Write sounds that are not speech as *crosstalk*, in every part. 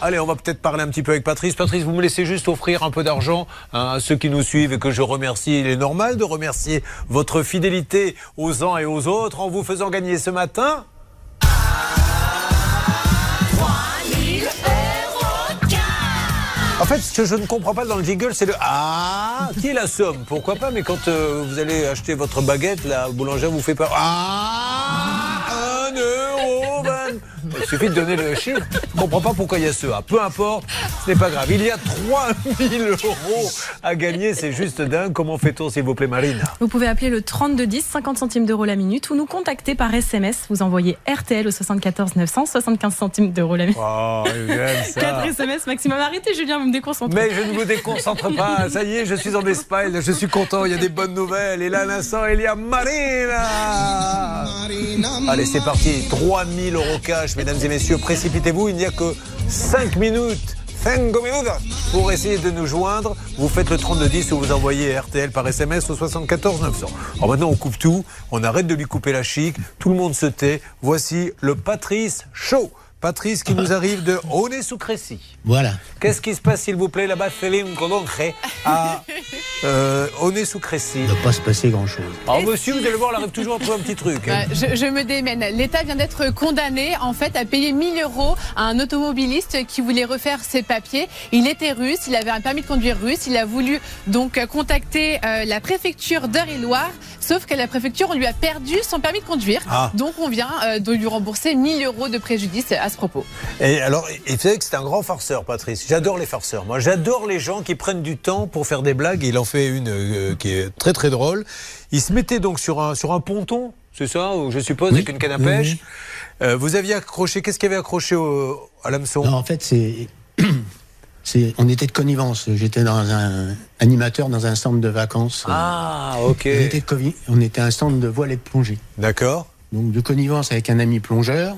Allez, on va peut-être parler un petit peu avec Patrice. Patrice, vous me laissez juste offrir un peu d'argent à ceux qui nous suivent et que je remercie. Il est normal de remercier votre fidélité aux uns et aux autres en vous faisant gagner ce matin. En fait, ce que je ne comprends pas dans le jingle, c'est le Ah qui est la somme? Pourquoi pas, mais quand euh, vous allez acheter votre baguette, la boulangère vous fait pas Ah. Il suffit de donner le chiffre. Je ne comprends pas pourquoi il y a ce A. Peu importe, ce n'est pas grave. Il y a 3000 euros à gagner. C'est juste dingue. Comment fait-on, s'il vous plaît, Marine Vous pouvez appeler le 3210, 50 centimes d'euros la minute, ou nous contacter par SMS. Vous envoyez RTL au 74 900, 75 centimes d'euros la minute. Oh, j'aime ça. 4 SMS maximum. Arrêtez, Julien, vous me déconcentrez. Mais je ne vous déconcentre pas. Ça y est, je suis en Espagne. Je suis content. Il y a des bonnes nouvelles. Et là, à l'instant, il y a Marina. Allez, c'est parti. 3000 euros cash, mesdames et messieurs. Précipitez-vous. Il n'y a que 5 minutes. 5 minutes pour essayer de nous joindre. Vous faites le 3210 ou vous envoyez RTL par SMS au 74 900. Alors maintenant, on coupe tout. On arrête de lui couper la chic. Tout le monde se tait. Voici le Patrice Show. Patrice qui nous arrive de Oné sous Crécy. Voilà. Qu'est-ce qui se passe, s'il vous plaît, là-bas, Céline Colonge, à euh, Oné sous Crécy Il ne va pas se passer grand-chose. Alors, monsieur, vous allez voir, on arrive toujours à trouver un petit truc. hein. Je, je me démène. L'État vient d'être condamné en fait à payer 1000 euros à un automobiliste qui voulait refaire ses papiers. Il était russe, il avait un permis de conduire russe. Il a voulu donc contacter euh, la préfecture d'Eure-et-Loire, sauf que la préfecture on lui a perdu son permis de conduire. Ah. Donc on vient euh, de lui rembourser 1000 euros de préjudice à ce propos. Et alors, vous savez que c'est un grand farceur, Patrice. J'adore les farceurs. Moi, j'adore les gens qui prennent du temps pour faire des blagues. Il en fait une euh, qui est très très drôle. Il se mettait donc sur un, sur un ponton, c'est ça, ou je suppose, Oui. avec une canne à pêche. oui. Euh, vous aviez accroché, qu'est-ce qu'il y avait accroché au, à l'hameçon? Non, en fait, c'est. *clears throat* c'est- On était de connivence. J'étais dans un animateur dans un centre de vacances. Ah, ok. On était, de on était un centre de voile et de plongée. D'accord. Donc de connivence avec un ami plongeur.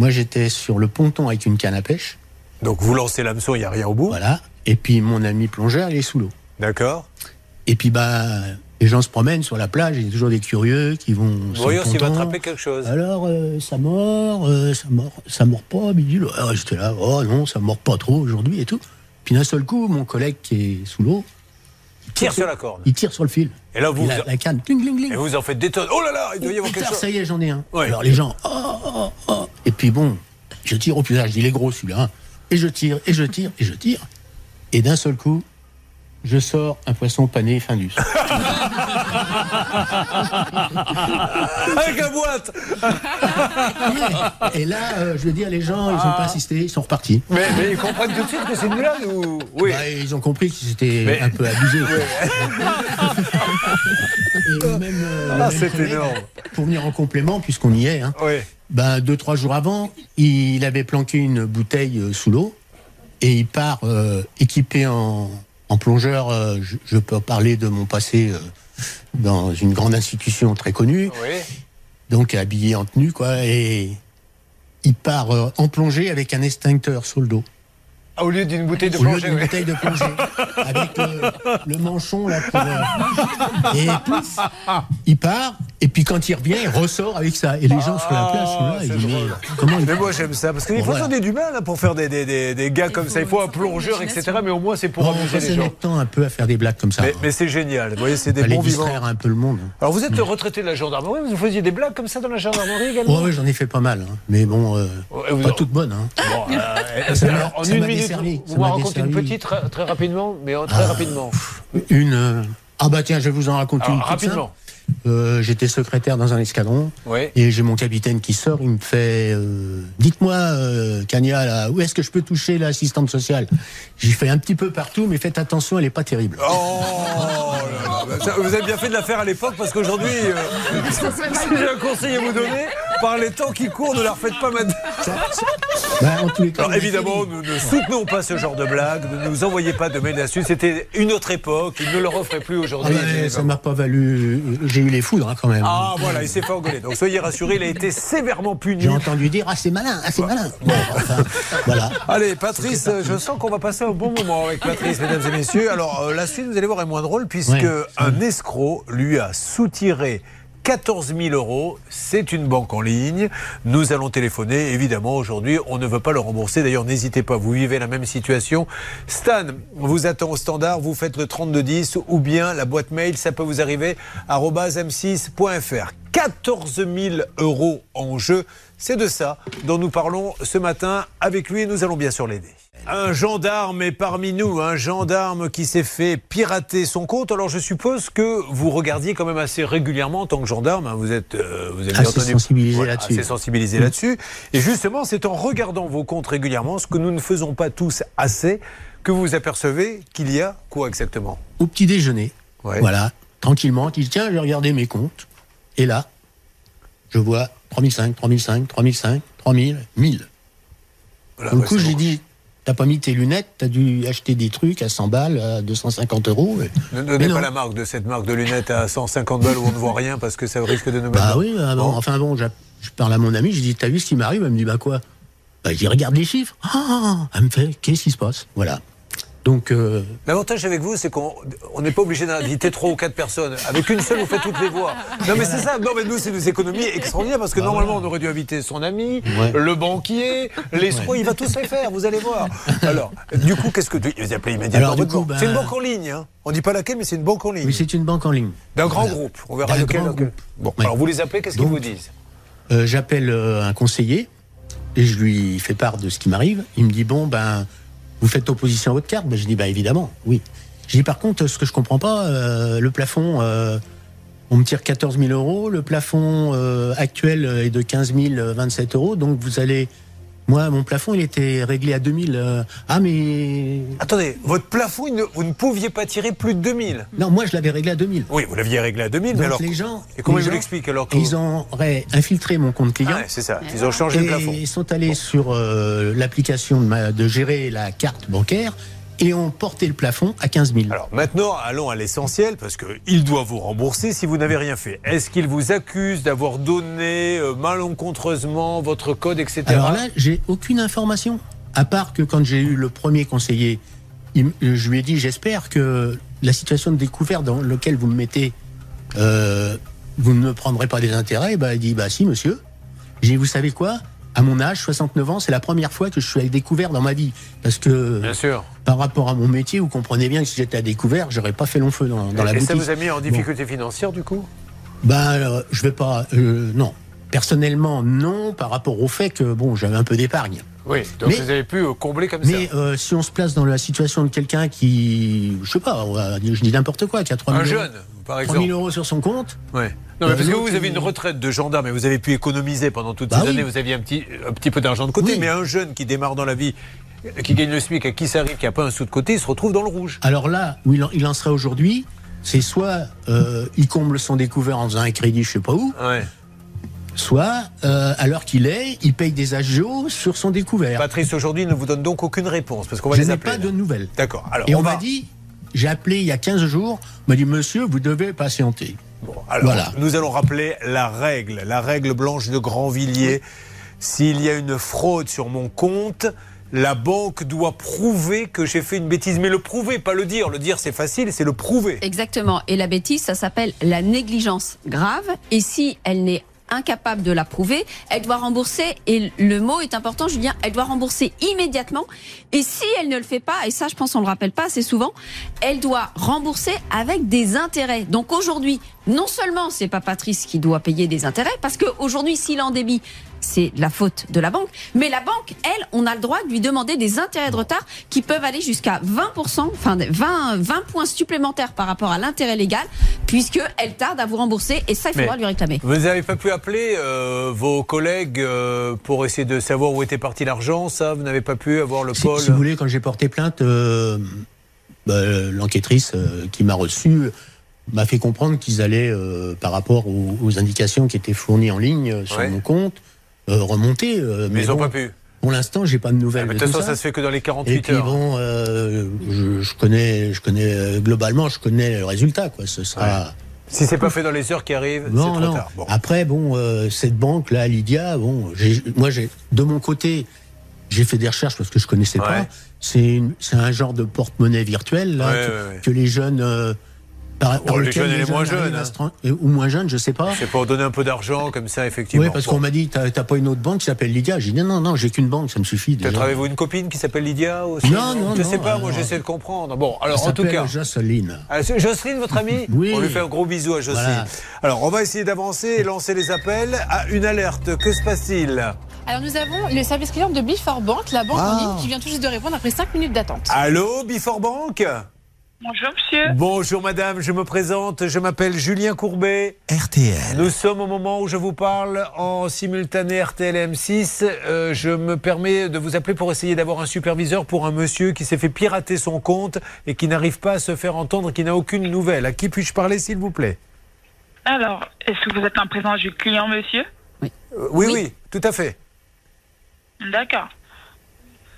Moi, j'étais sur le ponton avec une canne à pêche. Donc, vous lancez l'hameçon, il n'y a rien au bout. Voilà. Et puis mon ami plongeur, il est sous l'eau. D'accord. Et puis bah, les gens se promènent sur la plage. Il y a toujours des curieux qui vont. Voyons s'il va attraper quelque chose. Alors, euh, ça mord, euh, ça mord, ça mord pas, bidule. Alors, j'étais là, oh non, ça mord pas trop aujourd'hui et tout. Puis d'un seul coup, mon collègue qui est sous l'eau, Tire sur la corde. il tire sur le fil. Et là, vous, Il la canne, cling, cling, cling. et vous en faites des tonnes. Oh là là, il doit y avoir quelque chose. ça y est, j'en ai un. Ouais. Alors les gens, oh, oh, oh. Et puis bon, je tire au plus large, il est gros celui-là. hein. Et je tire, et je tire, et je tire. Et d'un seul coup, je sors un poisson pané Findus. *laughs* Avec la boîte et là, euh, je veux dire, les gens, ils n'ont pas assisté, ils sont repartis. mais, mais ils comprennent tout de suite que c'est une blague ou. Oui. Bah, ils ont compris que c'était Mais- un peu abusé. quoi. Et même, euh, Ah, c'est énorme. Pour venir en complément, puisqu'on y est, hein, Oui. ben, deux, trois jours avant, il avait planqué une bouteille euh, sous l'eau et il part euh, équipé en, en plongeur. euh, je, je peux parler de mon passé euh, dans une grande institution très connue, Oui. donc habillé en tenue, quoi, et il part euh, en plongée avec un extincteur sur le dos. Ah, Au lieu d'une bouteille de Au lieu plongée, d'une oui. bouteille de plongée. avec le, le manchon, là, pour, euh, Et pouf, il part, et puis quand il revient, il ressort avec ça. Et les gens sur la place là, ils disent, mais drôle. comment il Mais moi j'aime ça parce qu'il Bon, faut voilà. donner du mal hein, pour faire des, des, des, des gars comme ça. Il faut un plongeur, etc. Mais au moins c'est pour on amuser les gens. temps un peu à faire des blagues comme ça. Mais, mais c'est génial. Vous voyez, c'est des bons vivants. distraire un peu le monde. Alors vous êtes retraité de la gendarmerie, vous faisiez des blagues comme ça dans la gendarmerie également? Ouais, ouais, j'en ai fait pas mal. hein. Mais bon, euh, vous- pas toutes bonnes. Hein. Bon, euh, alors, en ça une minute, desservi, vous m'en racontez une petite très, très rapidement, mais euh, très rapidement. Une. euh, Ah bah tiens, je vais vous en raconter Alors, une toute rapidement. Euh, J'étais secrétaire dans un escadron. Oui. Et j'ai mon capitaine qui sort, il me fait euh, Dites-moi, euh, Kanya, là, où est-ce que je peux toucher l'assistante sociale? J'y fais un petit peu partout, mais faites attention, elle est pas terrible. Oh là là, bah, ça, Vous avez bien fait de la faire à l'époque parce qu'aujourd'hui, euh, si j'ai un conseil à vous donner, par les temps qui courent, ne la refaites pas maintenant. *laughs* Bah, en tous les cas, Alors évidemment, nous ne soutenons pas ce genre de blague, ne nous envoyez pas de mails là-dessus, c'était une autre époque, il ne le referait plus Ah aujourd'hui. ouais, ça m'a pas valu. J'ai eu les foudres hein, quand même. Ah voilà, il s'est fait engueuler. Donc soyez rassurés, il a été sévèrement puni. J'ai entendu dire Ah, c'est malin, ah, c'est malin. Bon, enfin, *laughs* voilà. Allez, Patrice, je sens qu'on va passer un bon moment avec Patrice, *laughs* mesdames et messieurs. Alors, euh, la suite, vous allez voir, est moins drôle, puisque Ouais. un escroc lui a soutiré 14 000 euros. C'est une banque en ligne. Nous allons téléphoner. Évidemment, aujourd'hui, on ne veut pas le rembourser. D'ailleurs, n'hésitez pas. Vous vivez la même situation. Stan vous attend au standard. Vous faites le 3210 ou bien la boîte mail. Ça peut vous arriver m6.fr. 14 000 euros en jeu. C'est de ça dont nous parlons ce matin avec lui et nous allons bien sûr l'aider. Un gendarme est parmi nous, un gendarme qui s'est fait pirater son compte. Alors je suppose que vous regardiez quand même assez régulièrement en tant que gendarme. Hein. Vous êtes, euh, vous assez sensibilisé là-dessus. Assez sensibilisé mm. là-dessus. Et justement, c'est en regardant vos comptes régulièrement, ce que nous ne faisons pas tous assez, que vous apercevez qu'il y a quoi exactement? Au petit déjeuner. Voilà, tranquillement, il dit tiens, je vais regarder mes comptes. Et là, je vois 3005, 3005, 3005, 3000, 1000. Voilà, du coup, je lui dis, t'as pas mis tes lunettes, t'as dû acheter des trucs à 100 balles, à 250 euros. Ne donnez pas la marque de cette marque de lunettes à 150 balles où on ne voit rien parce que ça risque de nous mettre. Bah oui, bah enfin bon, je, parle à mon ami, je dis, t'as vu ce qui m'arrive? Elle me dit, bah quoi? Bah je dis, regarde les chiffres. Ah, elle me fait, qu'est-ce qui se passe? Voilà. Donc, euh, L'avantage avec vous, c'est qu'on n'est pas obligé d'inviter trois ou quatre personnes. Avec une seule, vous faites toutes les voix. Non, mais c'est ça. Non, mais nous, c'est des économies extraordinaires parce que bah normalement, on aurait dû inviter son ami, le banquier, les soins. Il va tous les faire, vous allez voir. Alors, du coup, qu'est-ce que vous appelez immédiatement votre banque C'est une banque en ligne. Hein. On dit pas laquelle, mais c'est une banque en ligne. Oui, c'est une banque en ligne. D'un grand groupe. On verra lequel. Bon, alors vous les appelez, qu'est-ce qu'ils vous disent euh, J'appelle euh, un conseiller et je lui fais part de ce qui m'arrive. Il me dit bon, ben vous faites opposition à votre carte ben, Je dis, bah évidemment, oui. Je dis, par contre, ce que je comprends pas, euh, le plafond, euh, on me tire 14 000 euros, le plafond euh, actuel est de 15 027 euros, donc vous allez moi, mon plafond, il était réglé à 2000. Euh, ah, mais. Attendez, votre plafond, vous ne pouviez pas tirer plus de 2000 Non, moi, je l'avais réglé à 2000. Oui, vous l'aviez réglé à 2000, mais alors. les gens. Et comment ils vous l'expliquent alors que... Ils auraient infiltré mon compte client. Ah, c'est ça, ils ont changé le plafond. Ils sont allés sur euh, l'application de, de gérer la carte bancaire et ont porté le plafond à 15 000. Alors maintenant, allons à l'essentiel, parce qu'il doit vous rembourser si vous n'avez rien fait. Est-ce qu'il vous accuse d'avoir donné euh, malencontreusement votre code, etc. Alors là, j'ai aucune information. À part que quand j'ai eu le premier conseiller, je lui ai dit j'espère que la situation de découvert dans laquelle vous me mettez, euh, vous ne me prendrez pas des intérêts. Bah, il dit bah si, monsieur. J'ai dit vous savez quoi? À mon âge, 69 ans, c'est la première fois que je suis à découvert dans ma vie. Parce que, bien sûr. par rapport à mon métier, vous comprenez bien que si j'étais à découvert, j'aurais pas fait long feu dans, dans la boutique. Et ça vous a mis en difficulté financière, du coup? Ben, je vais pas. Euh, non. Personnellement, non, par rapport au fait que, bon, j'avais un peu d'épargne. Oui, donc vous avez pu euh, combler comme ça. Mais euh, si on se place dans la situation de quelqu'un qui, je sais pas, je dis n'importe quoi, qui a 3 000 Un jeune, par exemple. 3 000 euros sur son compte. Ouais. Non, mais parce que vous, avez une retraite de gendarme et vous avez pu économiser pendant toutes bah ces années, vous aviez un petit, un petit peu d'argent de côté, mais un jeune qui démarre dans la vie, qui gagne le SMIC, à qui ça arrive, qui n'a pas un sou de côté, il se retrouve dans le rouge. Alors là, où il en, serait aujourd'hui, c'est soit euh, il comble son découvert en faisant un crédit, je sais pas où. Soit, euh, à l'heure qu'il est, il paye des agios sur son découvert. Patrice, aujourd'hui, ne vous donne donc aucune réponse, parce qu'on va je les appeler. pas de nouvelles. D'accord. Alors, Et on, m'a dit, j'ai appelé il y a 15 jours, on m'a dit, monsieur, vous devez patienter. Bon, alors, nous allons rappeler la règle, la règle blanche de Grandvilliers. S'il y a une fraude sur mon compte, la banque doit prouver que j'ai fait une bêtise. Mais le prouver, pas le dire. Le dire, c'est facile, c'est le prouver. Exactement. Et la bêtise, ça s'appelle la négligence grave. Et si elle n'est incapable de la prouver, elle doit rembourser, et le mot est important, Julien, elle doit rembourser immédiatement. Et si elle ne le fait pas, et ça je pense on ne le rappelle pas assez souvent, elle doit rembourser avec des intérêts. Donc aujourd'hui, non seulement c'est pas Patrice qui doit payer des intérêts, parce qu'aujourd'hui, s'il en débit, c'est la faute de la banque. Mais la banque, elle, on a le droit de lui demander des intérêts de retard qui peuvent aller jusqu'à 20%, enfin 20, 20 points supplémentaires par rapport à l'intérêt légal, puisqu'elle tarde à vous rembourser et ça, il faudra lui réclamer. Vous n'avez pas pu appeler euh, vos collègues euh, pour essayer de savoir où était parti l'argent, ça Vous n'avez pas pu avoir le pôle Si vous voulez, quand j'ai porté plainte, euh, bah, l'enquêtrice qui m'a reçu m'a fait comprendre qu'ils allaient, par rapport aux, indications qui étaient fournies en ligne sur mon compte, euh, remonter. Euh, mais, ils n'ont pas pu. Pour l'instant, j'ai pas de nouvelles. Ah, de toute façon, ça. se fait que dans les 48 et puis, heures. bon, euh, je, connais, je connais globalement, je connais le résultat. Quoi. Ce sera. Si c'est pas fait dans les heures qui arrivent, c'est trop tard. Après, bon, cette banque là, Lydia, bon, moi, j'ai de mon côté, j'ai fait des recherches parce que je connaissais pas. C'est un genre de porte-monnaie virtuelle là, que, les jeunes par Oh, les lequel jeunes et les moins jeunes, hein. euh, Ou moins jeunes, je sais pas. C'est pour donner un peu d'argent, comme ça, effectivement. Oui, parce Bon. qu'on m'a dit, t'as pas une autre banque qui s'appelle Lydia. J'ai dit, non, non, j'ai qu'une banque, ça me suffit. Peut-être avez-vous une copine qui s'appelle Lydia aussi Non, non, Je non, sais pas, euh, moi j'essaie de comprendre. Bon, alors en tout cas. Jocelyne. Ah, Jocelyne, votre amie *laughs* Oui. On lui fait un gros bisou à Jocelyne. Voilà. Alors, on va essayer d'avancer et lancer les appels à une alerte. Que se passe-t-il Alors nous avons le service client de Before Bank, la banque Ah. en ligne qui vient tout juste de répondre après 5 minutes d'attente. Allô, Before Bank? Bonjour monsieur. Bonjour madame, je me présente, je m'appelle Julien Courbet. RTL. Nous sommes au moment où je vous parle en simultané RTL M6. Euh, je me permets de vous appeler pour essayer d'avoir un superviseur pour un monsieur qui s'est fait pirater son compte et qui n'arrive pas à se faire entendre, qui n'a aucune nouvelle. À qui puis-je parler s'il vous plaît? Alors, est-ce que vous êtes en présence du client monsieur? Euh, oui, oui, Oui. tout à fait. D'accord.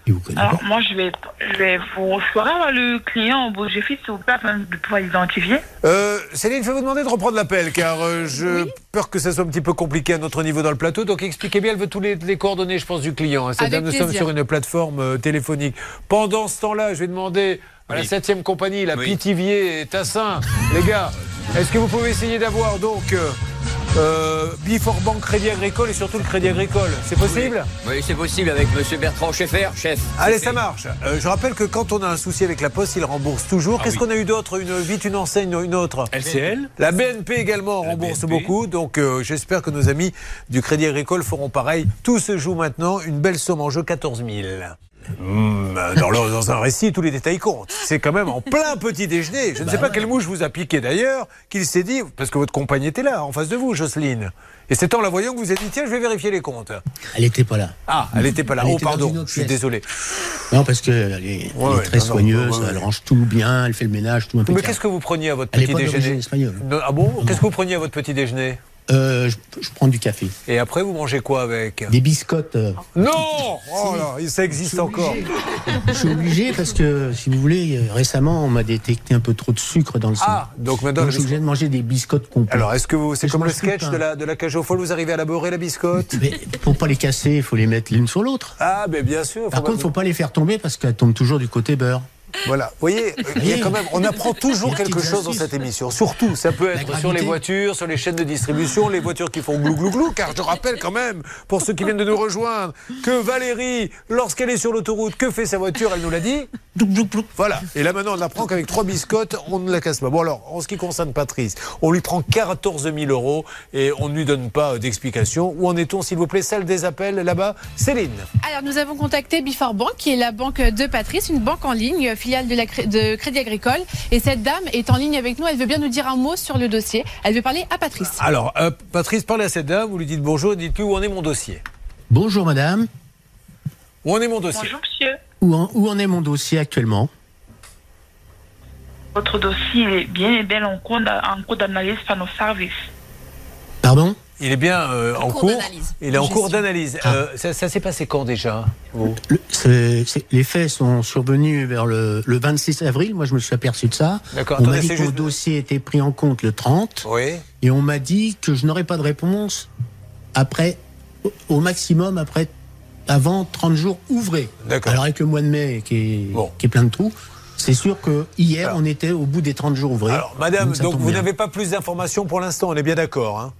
Il vous connaît Alors pas. moi je vais je vais vous je avoir le client au fils s'il vous plaît afin de pouvoir l'identifier. Euh, Céline, je vais vous demander de reprendre l'appel car euh, je peur que ça soit un petit peu compliqué à notre niveau dans le plateau. Donc expliquez bien, elle veut tous les, les coordonnées, je pense, du client. hein. Cette Avec dame, nous sommes sur une plateforme euh, téléphonique. Pendant ce temps-là, je vais demander à la septième compagnie, la Pithiviers et Tassin, les gars, est-ce que vous pouvez essayer d'avoir donc euh, euh, Before Bank Crédit Agricole et surtout le Crédit Agricole? C'est possible? Oui, c'est possible avec Monsieur Bertrand Schaeffer, chef. Allez, ça fait. marche. Euh, je rappelle que quand on a un souci avec la Poste, il rembourse toujours. Ah Qu'est-ce qu'on a eu d'autre? Une, Vite une enseigne, une autre LCL La BNP également rembourse beaucoup, donc euh, j'espère que nos amis du Crédit Agricole feront pareil. Tout se joue maintenant, une belle somme en jeu, 14 000. Mmh, dans, le- dans un récit, tous les détails comptent. C'est quand même en plein petit déjeuner. Je ne sais pas quelle mouche vous a piqué d'ailleurs, qu'il s'est dit, parce que votre compagne était là, en face de vous, Jocelyne. Et c'est en la voyant que vous avez dit, tiens, je vais vérifier les comptes. Elle était pas là. Ah, elle n'était pas là. Elle Oh, pardon, je suis désolé. Non, parce qu'elle est, elle très non, soigneuse, ouais. elle range tout bien, elle fait le ménage, tout un peu. Mais qu'est-ce que vous preniez à votre Elle petit déjeuner espagnole. Non, Ah bon Qu'est-ce que vous preniez à votre petit déjeuner euh, je, je prends du café. Et après, vous mangez quoi avec Des biscottes. euh, Non Oh là, ça existe encore. Je suis obligé parce que, si vous voulez, euh, récemment, on m'a détecté un peu trop de sucre dans le sang. Ah, donc maintenant, Donc, je suis obligé de manger des biscottes complètes. Alors, est-ce que vous, c'est comme le sketch de la, de la cage aux folles, vous arrivez à élaborer la biscotte Mais pour pas les casser, il faut les mettre l'une sur l'autre. Ah, ben bien sûr. Par contre, pas- faut pas les faire tomber parce qu'elles tombent toujours du côté beurre. Voilà, vous voyez, il y a quand même, on apprend toujours quelque chose dans cette émission. Surtout, ça peut être sur les voitures, sur les chaînes de distribution, les voitures qui font glou glou glou. Car je rappelle quand même, pour ceux qui viennent de nous rejoindre, que Valérie, lorsqu'elle est sur l'autoroute, que fait sa voiture Elle nous l'a dit. Voilà. Et là maintenant, on apprend qu'avec trois biscottes, on ne la casse pas. Bon alors, en ce qui concerne Patrice, on lui prend 14 000 euros et on ne lui donne pas euh, d'explication. Où en est-on, s'il vous plaît Salle des appels là-bas. Céline? Alors nous avons contacté Before Bank qui est la banque de Patrice, une banque en ligne, filiale de, la de Crédit Agricole. Et cette dame est en ligne avec nous, elle veut bien nous dire un mot sur le dossier. Elle veut parler à Patrice. Alors, euh, Patrice, parlez à cette dame, vous lui dites bonjour, dites-lui où en est mon dossier. Bonjour madame. Où en est mon dossier Bonjour monsieur. Où en, où en est mon dossier actuellement Votre dossier est bien et bien en cours d'analyse par nos services. Pardon? Il est bien euh, en cours. Il est en Gestion. cours d'analyse. Euh, ça ça s'est passé quand déjà vous? Le- Les faits sont survenus vers le, le 26 avril. Moi, je me suis aperçu de ça. D'accord, On m'a dit que mon juste- dossier était pris en compte le 30 Oui. et on m'a dit que je n'aurais pas de réponse après, au- maximum après, avant 30 jours ouvrés. D'accord. Alors avec le mois de mai qui est, Bon. qui est plein de trous, c'est sûr que hier Alors. on était au bout des 30 jours ouvrés. Alors, madame, donc vous n'avez pas plus d'informations pour l'instant, on est bien d'accord. Hein?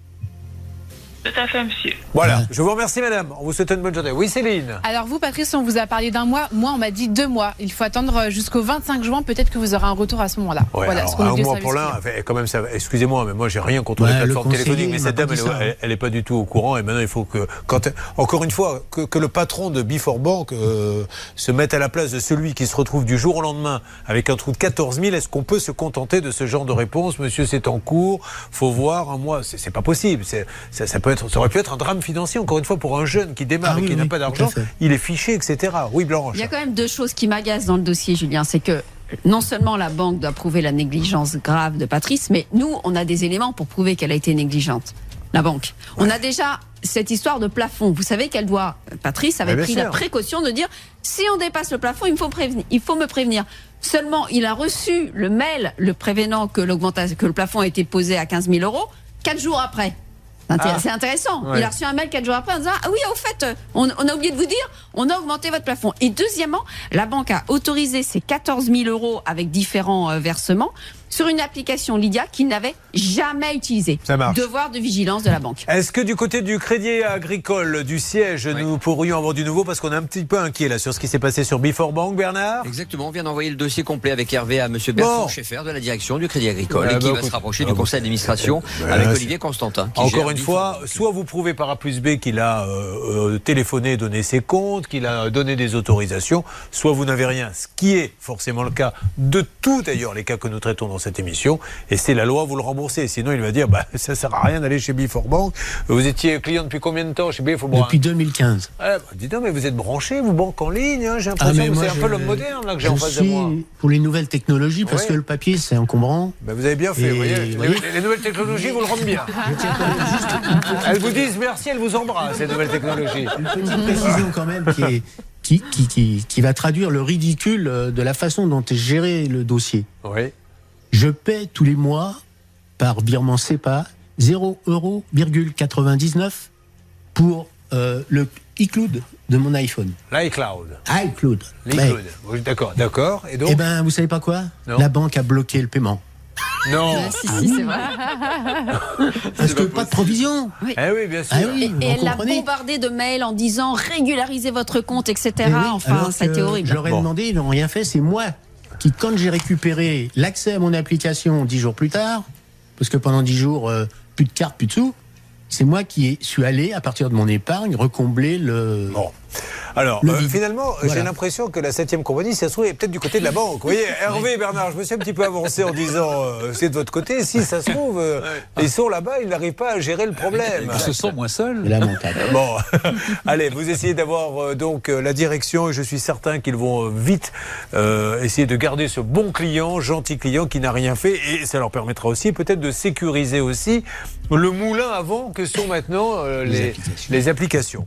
Tout à fait monsieur. voilà, Ouais. je vous remercie, madame. On vous souhaite une bonne journée. Oui, Céline. Alors vous Patrice, on vous a parlé d'un mois. Moi, on m'a dit deux mois. Il faut attendre jusqu'au 25 juin. Peut-être que vous aurez un retour à ce moment-là. Ouais, voilà alors, ce un mois pour l'un, quand même, ça, excusez-moi, mais moi j'ai rien contre Ouais, les le plateformes conseiller, téléphoniques, mais cette dame, elle, dit ça. elle- elle est pas du tout au courant, et maintenant il faut que, quand, encore une fois, que, que le patron de Before Bank euh, se mette à la place de celui qui se retrouve du jour au lendemain avec un trou de 14 000. Est-ce qu'on peut se contenter de ce genre de réponse, Monsieur, c'est en cours, faut voir un mois, c'est pas possible. Ça, ça peut être, ça aurait pu être un drame financier, encore une fois, pour un jeune qui démarre Ah et oui, qui n'a oui, pas d'argent, il est fiché, etc. Oui, Blanche. Il y a quand même deux choses qui m'agacent dans le dossier, Julien. C'est que non seulement la banque doit prouver la négligence grave de Patrice, mais nous, on a des éléments pour prouver qu'elle a été négligente. La banque. On a déjà cette histoire de plafond. Vous savez qu'elle doit. Patrice avait pris sûr. la précaution de dire si on dépasse le plafond, il faut prévenir. Il faut me prévenir. Seulement, il a reçu le mail le prévenant que l'augmentation, que le plafond a été posé à 15 000 euros quatre jours après. C'est Ah. C'est intéressant. Ouais. Il a reçu un mail quatre jours après en disant Ah oui, au fait, euh, on, on a oublié de vous dire, on a augmenté votre plafond. Et deuxièmement, la banque a autorisé ces 14 000 euros avec différents euh, versements sur une application Lydia qu'il n'avait jamais utilisée. Ça marche. Devoir de vigilance de la banque. Est-ce que du côté du Crédit Agricole, du siège, nous pourrions avoir du nouveau? Parce qu'on est un petit peu inquiet là sur ce qui s'est passé sur Before Bank, Bernard Exactement, on vient d'envoyer le dossier complet avec Hervé à Monsieur Bertrand Bon. Schaeffer de la direction du Crédit Agricole Ah et qui bah, va écoute, se rapprocher ah du bah, conseil d'administration bah, avec c'est- Olivier Constantin. qui Encore une fois, Bank. soit vous prouvez par A plus B qu'il a euh, euh, téléphoné, donné ses comptes, qu'il a donné des autorisations, soit vous n'avez rien. Ce qui est forcément le cas de tous d'ailleurs les cas que nous traitons dans cette émission. Et c'est la loi, vous le remboursez. Sinon, il va dire, bah, ça sert à rien d'aller chez Before Bank. Vous étiez client depuis combien de temps chez Before Bank Depuis 2015. Ah, bah, dis donc, mais vous êtes branché, vous banque en ligne. hein, J'ai Ah, l'impression que c'est un peu l'homme moderne là, que j'ai en face de moi. pour les nouvelles technologies parce que le papier c'est encombrant. Ben, vous avez bien fait, vous voyez. vous Les- Les, les nouvelles technologies vous le rendent bien. Elles vous disent merci, elles vous embrassent, ces nouvelles technologies. Une petite précision quand même qui, est- qui, qui, qui, qui va traduire le ridicule euh, de la façon dont est géré le dossier. Oui. Je paie tous les mois par virement CEPA 0,99€ pour euh, le iCloud de mon iPhone. L'iCloud. iCloud. L'iCloud. Oui, D'accord, d'accord. Et donc Eh ben, vous savez pas quoi? Non. La banque a bloqué le paiement. Non. Ah, si, si, c'est vrai. *laughs* Parce que pas de provision. Eh oui, bien sûr. Ah oui, Et, elle l'a bombardé de mails en disant régularisez votre compte, etc. Eh oui, enfin, ça a été que horrible. Je leur ai Bon. demandé, ils n'ont rien fait. C'est moi qui, quand j'ai récupéré l'accès à mon application dix jours plus tard, parce que pendant dix jours, euh, plus de cartes, plus de sous, c'est moi qui suis allé, à partir de mon épargne, recombler le. Alors, euh, finalement, Voilà. j'ai l'impression que la septième compagnie, si ça se trouve, est peut-être du côté de la banque. Vous voyez, *laughs* Hervé, Bernard, je me suis un petit peu avancé en disant, euh, c'est de votre côté. Si ça se trouve, euh, ils sont là-bas, ils n'arrivent pas à gérer le problème. Ils se sent moins seuls. C'est lamentable. *laughs* Bon, *laughs* allez, vous essayez d'avoir euh, donc euh, la direction et je suis certain qu'ils vont euh, vite euh, essayer de garder ce bon client, gentil client qui n'a rien fait et ça leur permettra aussi peut-être de sécuriser aussi le moulin avant que sont maintenant euh, Les les, applications. les applications.